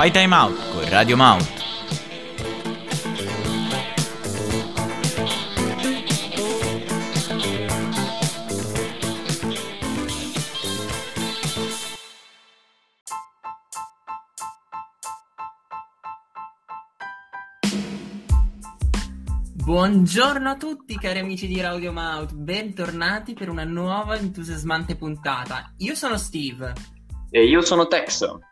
Fai Time Out con Radio Mount. Buongiorno a tutti cari amici di Radio Mouth, bentornati per una nuova entusiasmante puntata. Io sono Steve. E io sono Tex.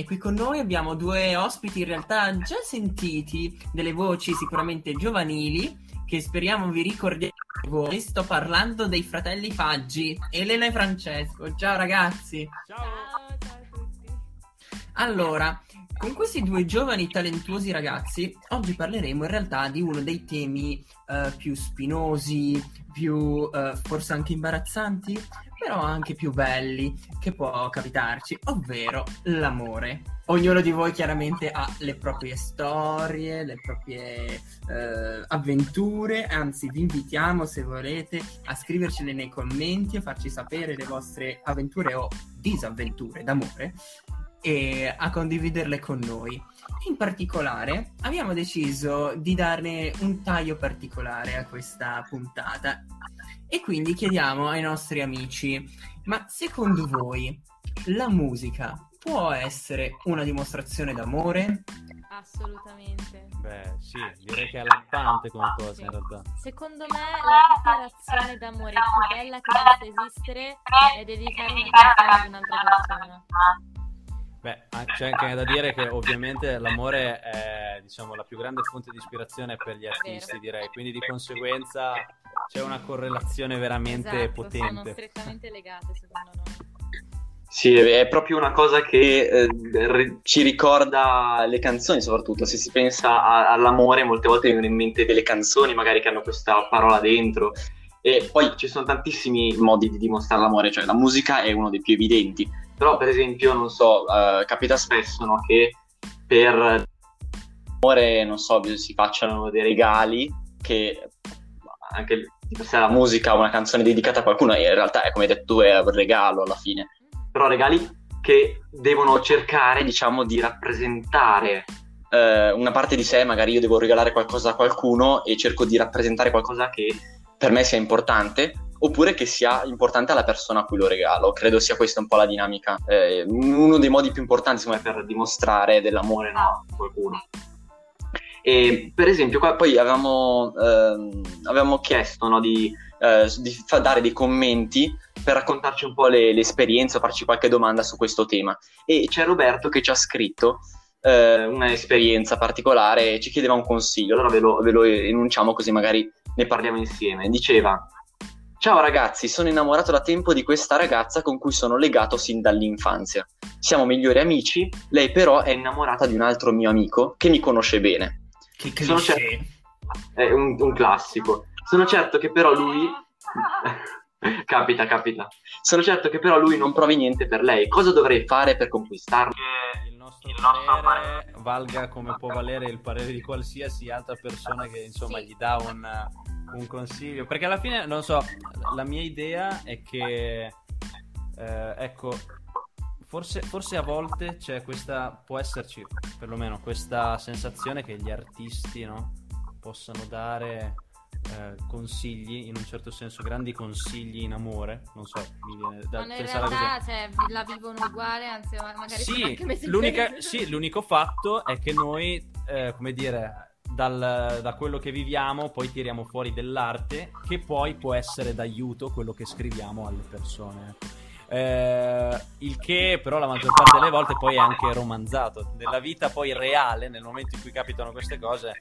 E qui con noi abbiamo due ospiti in realtà già sentiti, delle voci sicuramente giovanili, che speriamo vi ricordiate voi. Sto parlando dei fratelli Faggi, Elena e Francesco. Ciao ragazzi! Ciao! Ciao, ciao a tutti! Allora, con questi due giovani talentuosi ragazzi, oggi parleremo in realtà di uno dei temi uh, più spinosi, più uh, forse anche imbarazzanti, però anche più belli che può capitarci, ovvero l'amore. Ognuno di voi chiaramente ha le proprie storie, le proprie uh, avventure, anzi vi invitiamo se volete a scrivercele nei commenti, a farci sapere le vostre avventure o disavventure d'amore e a condividerle con noi. In particolare abbiamo deciso di darne un taglio particolare a questa puntata e quindi chiediamo ai nostri amici, ma secondo voi la musica può essere una dimostrazione d'amore? Assolutamente. Beh, sì, direi che è lampante come cosa sì. in realtà. Secondo me la dichiarazione d'amore più bella che possa esistere è dedicare una canzone ad un'altra persona. Beh, c'è anche da dire che ovviamente l'amore è diciamo, la più grande fonte di ispirazione per gli artisti, direi, quindi di conseguenza c'è una correlazione veramente esatto, potente. Sono strettamente legate secondo noi. Sì, è proprio una cosa che eh, ci ricorda le canzoni, soprattutto se si pensa a, all'amore, molte volte vengono in mente delle canzoni magari che hanno questa parola dentro. E poi ci sono tantissimi modi di dimostrare l'amore, cioè la musica è uno dei più evidenti però, per esempio, non so, uh, capita spesso no, che per amore, non so, si facciano dei regali che anche di per sé la musica una canzone dedicata a qualcuno in realtà è come hai detto tu è un regalo alla fine. Però regali che devono cercare diciamo di rappresentare eh, una parte di sé magari io devo regalare qualcosa a qualcuno e cerco di rappresentare qualcosa che per me sia importante oppure che sia importante alla persona a cui lo regalo. Credo sia questa un po' la dinamica, eh, uno dei modi più importanti me, per dimostrare dell'amore no, a qualcuno. E per esempio, qua poi avevamo, ehm, avevamo chiesto no, di, eh, di dare dei commenti per raccontarci un po' le, le esperienze o farci qualche domanda su questo tema. E c'è Roberto che ci ha scritto eh, un'esperienza particolare ci chiedeva un consiglio. Allora ve lo, ve lo enunciamo così magari ne parliamo insieme. Diceva Ciao ragazzi, sono innamorato da tempo di questa ragazza con cui sono legato sin dall'infanzia. Siamo migliori amici, lei però è innamorata di un altro mio amico che mi conosce bene. Che cliché. Certo... È un, un classico. Sono certo che però lui... capita, capita. Sono certo che però lui non provi niente per lei. Cosa dovrei fare per conquistarlo? Il nostro, il nostro parere valga come può valere il parere di qualsiasi altra persona che insomma sì. gli dà un un consiglio, perché alla fine, non so, la mia idea è che, eh, ecco, forse, forse a volte c'è questa, può esserci perlomeno questa sensazione che gli artisti, no, possano dare eh, consigli, in un certo senso, grandi consigli in amore. Non so, mi viene da Ma in realtà cioè, la vivono uguale, anzi, magari sì, anche sì, l'unico fatto è che noi, eh, come dire, dal, da quello che viviamo poi tiriamo fuori dell'arte che poi può essere d'aiuto quello che scriviamo alle persone. Eh, il che però la maggior parte delle volte poi è anche romanzato. Nella vita poi reale, nel momento in cui capitano queste cose,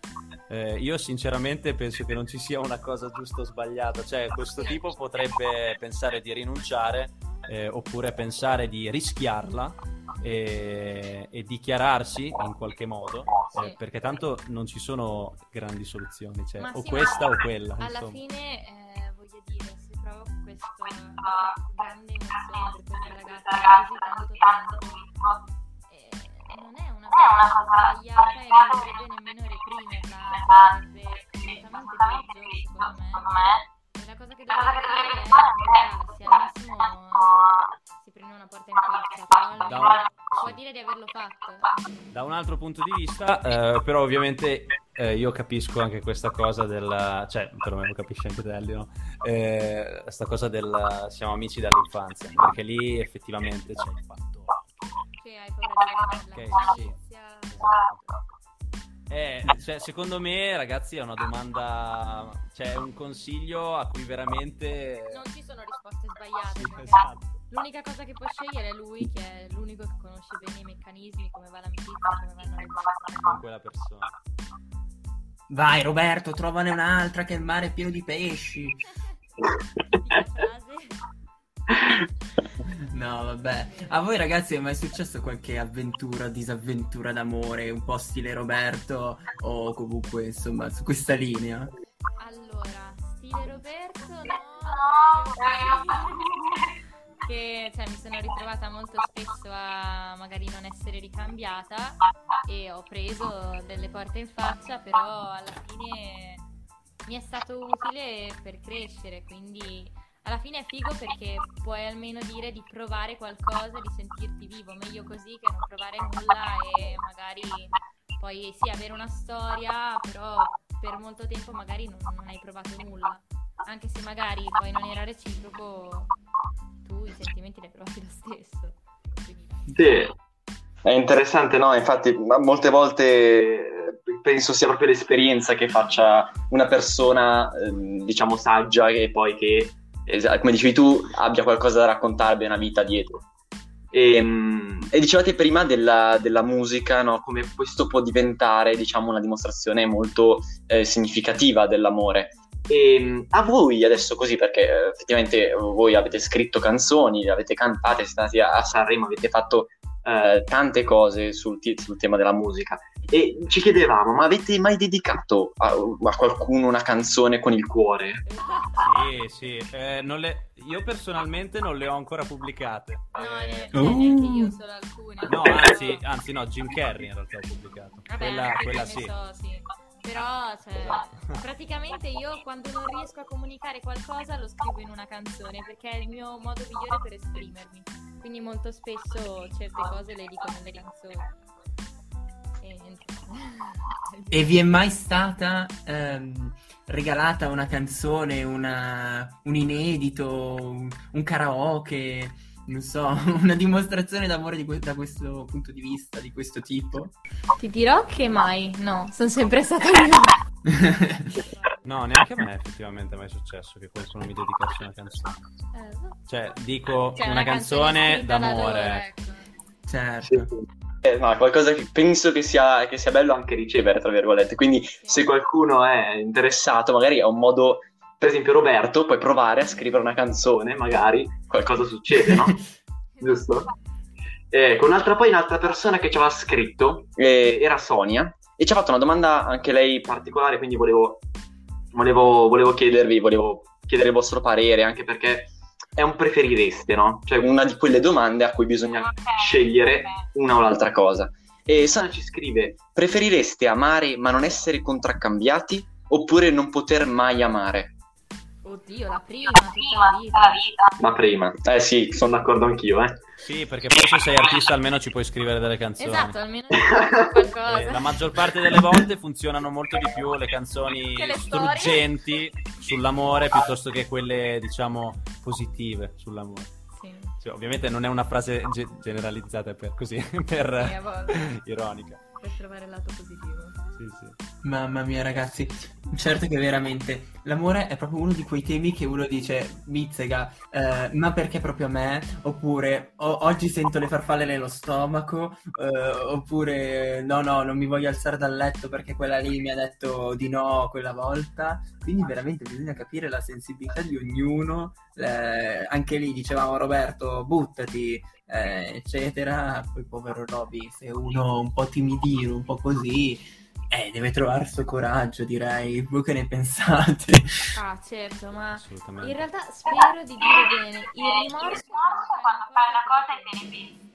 eh, io sinceramente penso che non ci sia una cosa giusta o sbagliata. Cioè, questo tipo potrebbe pensare di rinunciare eh, oppure pensare di rischiarla e, e dichiararsi in qualche modo, sì. eh, perché tanto non ci sono grandi soluzioni, cioè o sì, questa o quella. Alla insomma. fine, eh, voglio dire, se provo questa grande emozione per questa ragazza così tanto tempo, eh, non è una cosa sbagliata e non dovrebbe nemmeno reprimerla, sarebbe assolutamente peggio, secondo me. La cosa che dovrebbe fare è al massimo prende una porta in faccia, però da, può dire di averlo fatto. Da un altro punto di vista, eh, però ovviamente eh, io capisco anche questa cosa del... cioè, perlomeno capisce anche Telly, no? Eh, questa cosa del siamo amici dall'infanzia, perché lì effettivamente c'è il fatto... Che hai paura di Ok, rovinarla. sì. Eh, cioè, secondo me, ragazzi, è una domanda, cioè, un consiglio a cui veramente... Non ci sono risposte sbagliate. Sì, esatto. L'unica cosa che può scegliere è lui, che è l'unico che conosce bene i meccanismi, come va l'amicizia, come vanno le cose. con quella persona. Vai Roberto, trovane un'altra che il mare è pieno di pesci. No, vabbè. A voi ragazzi è mai successo qualche avventura, disavventura d'amore, un po' stile Roberto o comunque insomma su questa linea? Allora, stile Roberto, no. Che cioè, mi sono ritrovata molto spesso a magari non essere ricambiata e ho preso delle porte in faccia, però alla fine mi è stato utile per crescere, quindi alla fine è figo perché puoi almeno dire di provare qualcosa, di sentirti vivo, meglio così che non provare nulla e magari poi sì avere una storia, però per molto tempo magari non, non hai provato nulla, anche se magari poi non era reciproco, tu i sentimenti li hai provati lo stesso. Quindi- Sì, è interessante, no? Infatti, molte volte eh, penso sia proprio l'esperienza che faccia una persona, ehm, diciamo, saggia e poi che, come dicevi tu, abbia qualcosa da raccontare, abbia una vita dietro. E, mm, e dicevate prima della, della musica, no? Come questo può diventare, diciamo, una dimostrazione molto eh, significativa dell'amore. E mm, a voi adesso così, perché eh, effettivamente voi avete scritto canzoni, le avete cantate, siete andati a Sanremo, avete fatto eh, tante cose sul, ti- sul tema della musica e ci chiedevamo, ma avete mai dedicato a, a qualcuno una canzone con il cuore? Sì, sì. Eh, non le- Io personalmente non le ho ancora pubblicate. No, Eh, ne- Uh. neanche io, solo alcune. no, anzi, anzi, no, Jim Carrey in realtà ho pubblicato. Vabbè, quella quella sì. so, sì. Però, cioè, praticamente io quando non riesco a comunicare qualcosa lo scrivo in una canzone perché è il mio modo migliore per esprimermi. Quindi molto spesso certe cose le dico nelle canzoni. E vi è mai stata ehm, regalata una canzone, una- un inedito, un, un karaoke, non so, una dimostrazione d'amore di que- da questo punto di vista, di questo tipo? Ti dirò che mai, no, sono sempre stata io. No, neanche a me effettivamente è mai successo che qualcuno mi dedicasse una canzone. Eh, no. Cioè, dico Cioè, una, canzone, da loro, d'amore. ecco. certo. Eh, ma qualcosa che penso che sia, che sia bello anche ricevere, tra virgolette. Quindi, se qualcuno è interessato, magari è un modo. Per esempio, Roberto, puoi provare a scrivere una canzone, magari qualcosa succede, no? Giusto? Eh, con un'altra, poi un'altra persona che ci aveva scritto eh, era Sonia e ci ha fatto una domanda anche lei particolare, quindi volevo, volevo, volevo chiedervi, volevo chiedere il vostro parere, anche perché è un preferireste, no? Cioè una di quelle domande a cui bisogna scegliere una o l'altra cosa. E Sonia ci scrive, preferireste amare ma non essere contraccambiati oppure non poter mai amare? Oddio, la prima, tutta la vita. Ma prima. Eh sì, sono d'accordo anch'io, eh. Sì, perché poi se sei artista almeno ci puoi scrivere delle canzoni. Esatto, almeno qualcosa. Eh, la maggior parte delle volte funzionano molto di più le canzoni le struggenti sull'amore piuttosto che quelle, diciamo, positive sull'amore. Sì. Cioè, ovviamente non è una frase ge- generalizzata per così, per ironica. Per trovare il lato positivo. Sì, sì. Mamma mia, ragazzi, certo che veramente l'amore è proprio uno di quei temi che uno dice, Mizzega, eh, ma perché proprio a me? Oppure "O- oggi sento le farfalle nello stomaco, eh, oppure no, no, non mi voglio alzare dal letto perché quella lì mi ha detto di no quella volta. Quindi veramente bisogna capire la sensibilità di ognuno. eh, anche lì dicevamo Roberto, buttati, eh, eccetera. Poi povero Roby, se uno un po' timidino, un po' così, eh, deve trovare il suo coraggio, direi. Voi che ne pensate? Ah, certo, ma in realtà spero di dire bene. Il rimorso è quando fai una cosa e te ne penti.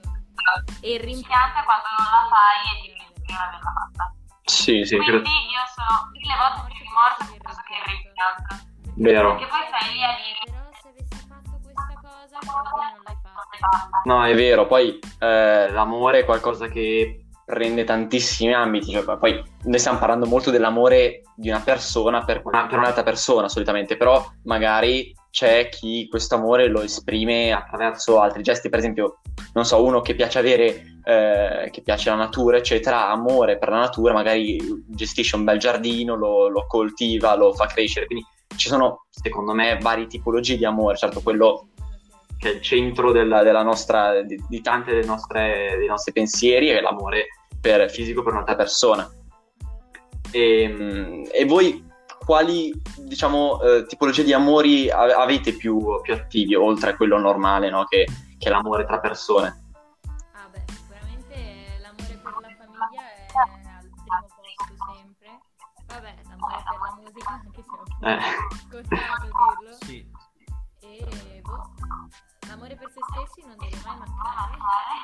E il rimpianto è quando non la fai e ti penti di non averla fatta. Sì, sì, credo. Quindi io sono mille volte più rimorso piuttosto che il rimpianto. Vero. Perché poi stai lì a dire, però se avessi fatto questa cosa, non l'hai fatta. No, è vero, poi eh, l'amore è qualcosa che prende tantissimi ambiti, cioè, poi noi stiamo parlando molto dell'amore di una persona per, una, per un'altra persona solitamente, però magari c'è chi questo amore lo esprime attraverso altri gesti, per esempio, non so, uno che piace avere, eh, che piace la natura, eccetera, amore per la natura, magari gestisce un bel giardino, lo, lo coltiva, lo fa crescere, quindi ci sono, secondo me, varie tipologie di amore, certo quello che è il centro della, della nostra, di, di tanti dei nostri pensieri è l'amore per, fisico per un'altra persona. E, ehm, e voi quali diciamo, eh, tipologie di amori avete più, più, attivi, oltre a quello normale, no? che, che, è l'amore tra persone? Ah beh, sicuramente l'amore per la famiglia è al primo posto sempre. Vabbè, l'amore per la musica, anche se è un po' eh. L'amore per se stessi non deve mai mancare.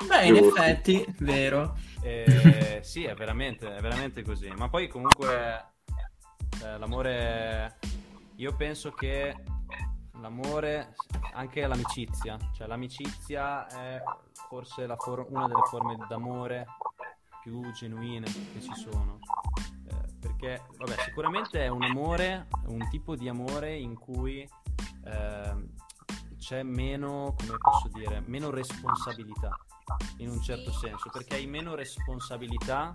Beh, in effetti, vero. Eh, sì, è veramente, è veramente così. Ma poi comunque eh, l'amore, io penso che l'amore, anche l'amicizia, cioè l'amicizia è forse for- una delle forme d'amore più genuine che ci sono. Eh, perché, vabbè, sicuramente è un amore, un tipo di amore in cui eh, c'è meno, come posso dire, meno responsabilità in un certo senso, perché hai meno responsabilità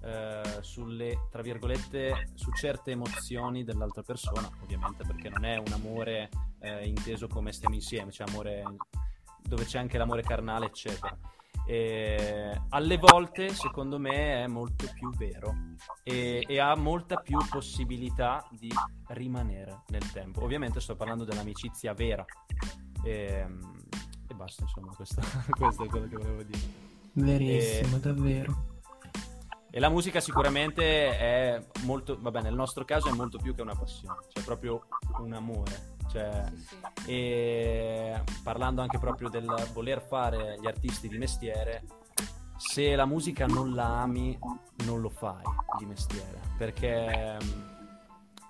eh, sulle, tra virgolette, su certe emozioni dell'altra persona, ovviamente perché non è un amore eh, inteso come stiamo insieme, cioè amore dove c'è anche l'amore carnale, eccetera. E alle volte, secondo me, è molto più vero e, e, ha molta più possibilità di rimanere nel tempo. Ovviamente sto parlando dell'amicizia vera. E, ehm, e basta, insomma, questo, questo, è quello che volevo dire. Verissimo, e... davvero. E la musica sicuramente è molto, vabbè, nel nostro caso è molto più che una passione, cioè proprio un amore. Cioè, e parlando anche proprio del voler fare gli artisti di mestiere, se la musica non la ami, non lo fai di mestiere, perché,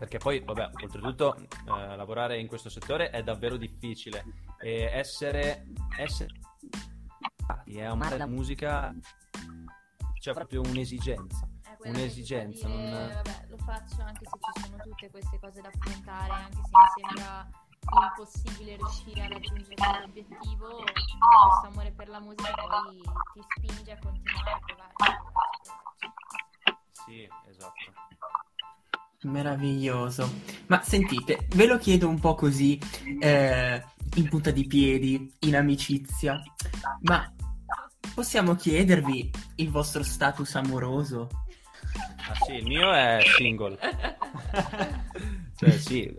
perché poi, vabbè, oltretutto eh, lavorare in questo settore è davvero difficile. E essere, essere è amare la musica c'è proprio un'esigenza un'esigenza dire, non... vabbè, lo faccio anche se ci sono tutte queste cose da affrontare anche se mi sembra impossibile riuscire a raggiungere quell'obiettivo questo amore per la musica poi ti spinge a continuare a provare. Sì esatto Meraviglioso. Ma sentite, ve lo chiedo un po' così, eh, in punta di piedi, in amicizia, ma possiamo chiedervi il vostro status amoroso? Ah sì, il mio è single. cioè sì,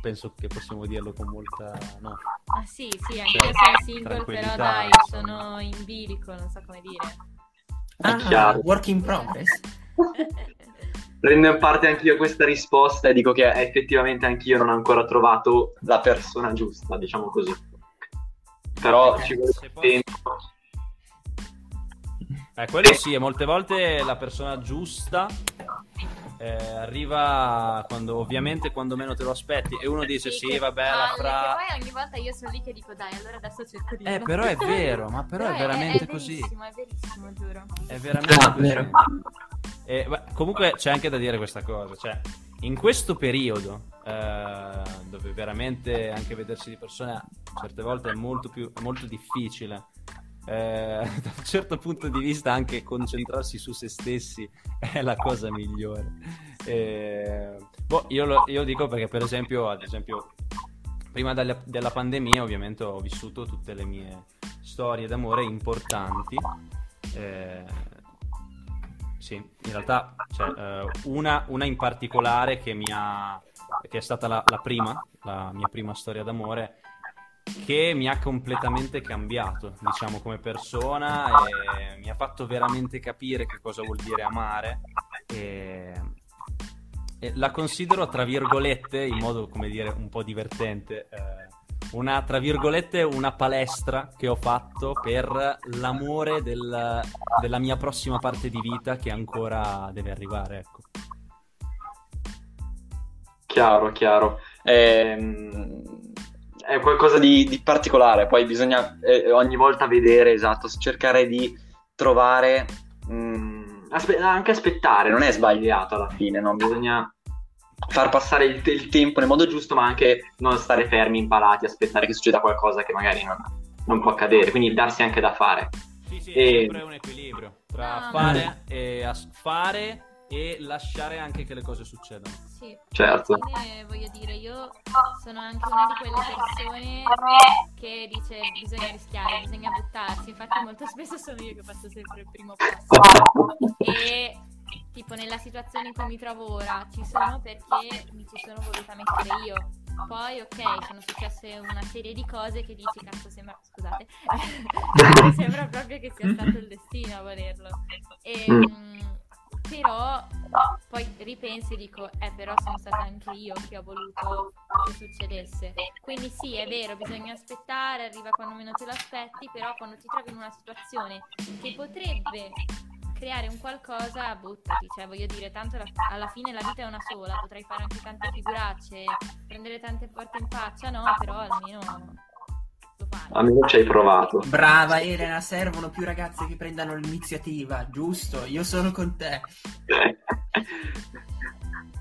penso che possiamo dirlo con molta... No. Ah sì, sì, anche cioè, io sono single, però dai, sono in bilico, non so come dire. Ah, work in progress. prendo in parte anch'io questa risposta e dico che effettivamente anch'io non ho ancora trovato la persona giusta, diciamo così. Però okay. ci vuole tempo. Eh, quello sì, e molte volte la persona giusta eh, arriva quando, ovviamente quando meno te lo aspetti e uno dice sì, sì vabbè la fra... poi ogni volta io sono lì che dico dai allora adesso cerco di... Eh però è vero, ma però, però è veramente è, è così. È verissimo, giuro. È veramente ah, così. Vero. E, beh, comunque c'è anche da dire questa cosa, cioè in questo periodo eh, dove veramente anche vedersi di persona certe volte è molto, più, molto difficile, eh, da un certo punto di vista anche concentrarsi su se stessi è la cosa migliore. Eh, boh, io, lo, io dico perché per esempio, ad esempio, prima della, della pandemia ovviamente ho vissuto tutte le mie storie d'amore importanti. Eh, sì, in realtà cioè, uh, una, una, in particolare che, mi ha, che è stata la, la, prima, la mia prima storia d'amore, che mi ha completamente cambiato, diciamo, come persona e mi ha fatto veramente capire che cosa vuol dire amare e, e la considero, tra virgolette, in modo, come dire, un po' divertente, eh, una, tra virgolette, una palestra che ho fatto per l'amore del, della mia prossima parte di vita che ancora deve arrivare, ecco. Chiaro, chiaro. Ehm, è qualcosa di, di particolare, poi bisogna eh, ogni volta vedere, esatto, cercare di trovare, mh, aspe- anche aspettare, non è sbagliato alla fine, no? Bisogna far passare il, il, tempo nel modo giusto, ma anche non stare fermi, impalati, aspettare che succeda qualcosa che magari non, non può accadere, quindi darsi anche da fare. Sì, sì, E- è sempre un equilibrio tra Ah. fare e as- fare e lasciare anche che le cose succedano. Sì, Certo. fine voglio dire, io sono anche una di quelle persone che dice bisogna rischiare, bisogna buttarsi, infatti molto spesso sono io che faccio sempre il primo passo. E tipo nella situazione in cui mi trovo ora ci sono perché mi ci sono voluta mettere io. Poi ok, sono successe una serie di cose che dici cazzo sembra scusate. sembra proprio che sia stato il destino a volerlo. E, Mm. mm, però poi ripenso e dico, eh però sono stata anche io che ho voluto che succedesse. Quindi sì, è vero, bisogna aspettare, arriva quando meno te lo aspetti, però quando ti trovi in una situazione che potrebbe creare un qualcosa, buttati, cioè voglio dire, tanto la- alla fine la vita è una sola, potrai fare anche tante figuracce, prendere tante porte in faccia, no, però almeno lo fai. Almeno ci hai provato. Brava Elena, servono più ragazze che prendano l'iniziativa, giusto? Io sono con te.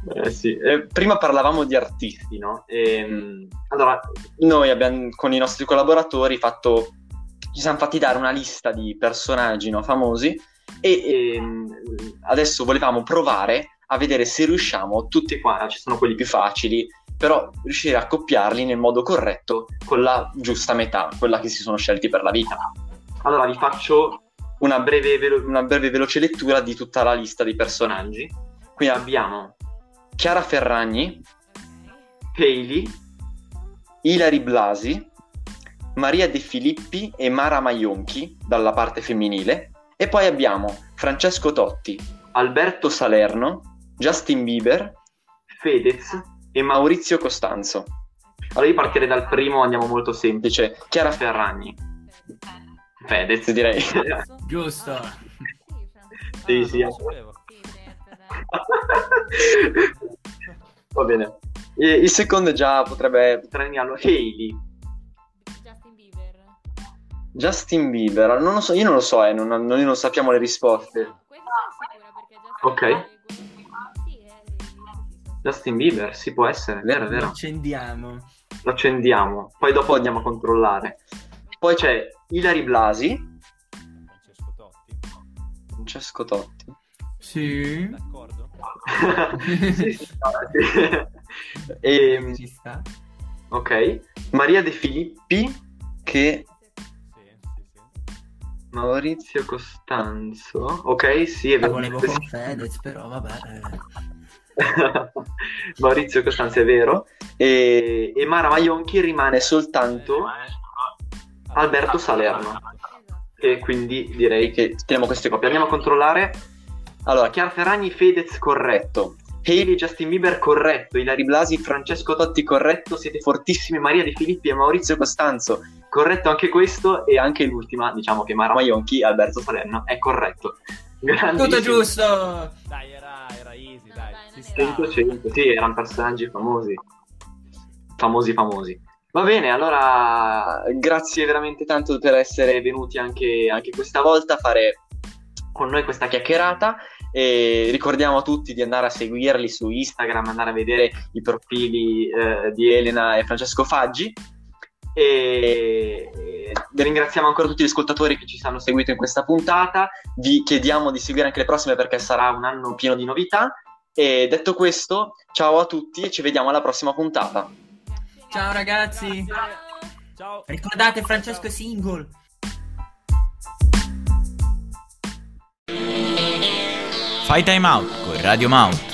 Eh, sì. Eh, prima parlavamo di artisti, no? Ehm, allora, noi abbiamo con i nostri collaboratori fatto, ci siamo fatti dare una lista di personaggi no, famosi e ehm, adesso volevamo provare a vedere se riusciamo tutti qua, ci sono quelli più facili, però riuscire a accoppiarli nel modo corretto con la giusta metà, quella che si sono scelti per la vita. Allora vi faccio una breve, velo- una breve veloce lettura di tutta la lista dei personaggi. Qui abbiamo Chiara Ferragni, Ok. Hailey, Ilari Blasi, Maria De Filippi e Mara Maionchi dalla parte femminile. E poi abbiamo Francesco Totti, Alberto Salerno, Justin Bieber, Fedez e Maurizio Costanzo. Allora io partirei dal primo, andiamo molto semplice. Chiara Ferragni, Fedez direi. Giusto. Sì, Sì, Ah, sì. Va bene. E il secondo già potrebbe potrei Hailey. Justin Bieber. Non lo so, io non lo so, eh, non, noi non sappiamo le risposte. Questa è sicura perché Justin Ok. Bieber è quello- Sì, può essere, vero, è Lo vero. accendiamo. Lo accendiamo, poi dopo andiamo a controllare. Poi c'è Ilari Blasi, Francesco Totti. Francesco Totti. Sì. D'accordo? sì, sì, sì. E, Ci sta. ok, Maria De Filippi che. Maurizio Costanzo. Ok, sì, è vero. volevo con Fedez, però vabbè. Maurizio Costanzo è vero. E, e Mara Maionchi rimane soltanto Eh, Alberto Salerno. E quindi direi che teniamo queste coppie. Andiamo a controllare. Allora, Chiara Ferragni, Fedez corretto. Hailey, Justin Bieber corretto. Ilari Blasi, Francesco Totti corretto. Siete fortissimi. Maria De Filippi e Maurizio Costanzo corretto anche questo. E anche l'ultima, diciamo che Mara Maionchi e Alberto Salerno è corretto. Tutto giusto. Dai, era, era easy, No, dai. dai, Ci non sta. 100, 100, sì, erano personaggi famosi. Famosi, famosi. Va bene, allora grazie veramente tanto per essere venuti anche, anche questa volta a fare con noi questa chiacchierata e ricordiamo a tutti di andare a seguirli su Instagram, andare a vedere i profili eh, di Elena e Francesco Faggi e ringraziamo ancora tutti gli ascoltatori che ci hanno seguito in questa puntata, vi chiediamo di seguire anche le prossime perché sarà un anno pieno di novità e detto questo, ciao a tutti e ci vediamo alla prossima puntata. Ciao ragazzi. Ciao. Ricordate Francesco è single. Fai time out con Radio Mount.